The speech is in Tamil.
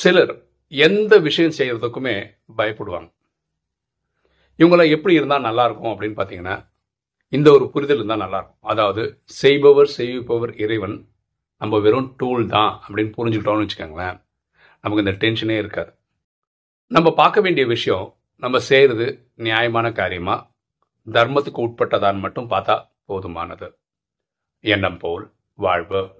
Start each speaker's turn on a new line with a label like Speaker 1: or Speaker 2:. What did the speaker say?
Speaker 1: சிலர் எந்த விஷயம் செய்கிறதுக்குமே பயப்படுவாங்க. இவங்களாம் எப்படி இருந்தால் நல்லாயிருக்கும் அப்படின்னு பார்த்தீங்கன்னா இந்த ஒரு புரிதல் இருந்தால் நல்லா இருக்கும். அதாவது செய்பவர் செய்விப்பவர் இறைவன் நம்ம வெறும் டூல் தான் அப்படின்னு புரிஞ்சுக்கிட்டோம்னு வச்சுக்கோங்களேன் நமக்கு இந்த டென்ஷனே இருக்காது. நம்ம பார்க்க வேண்டிய விஷயம் நம்ம செய்கிறது நியாயமான காரியமா? தர்மத்துக்கு உட்பட்டதான்னு மட்டும் பார்த்தா போதுமானது. எண்ணம் போல் வாழ்வு.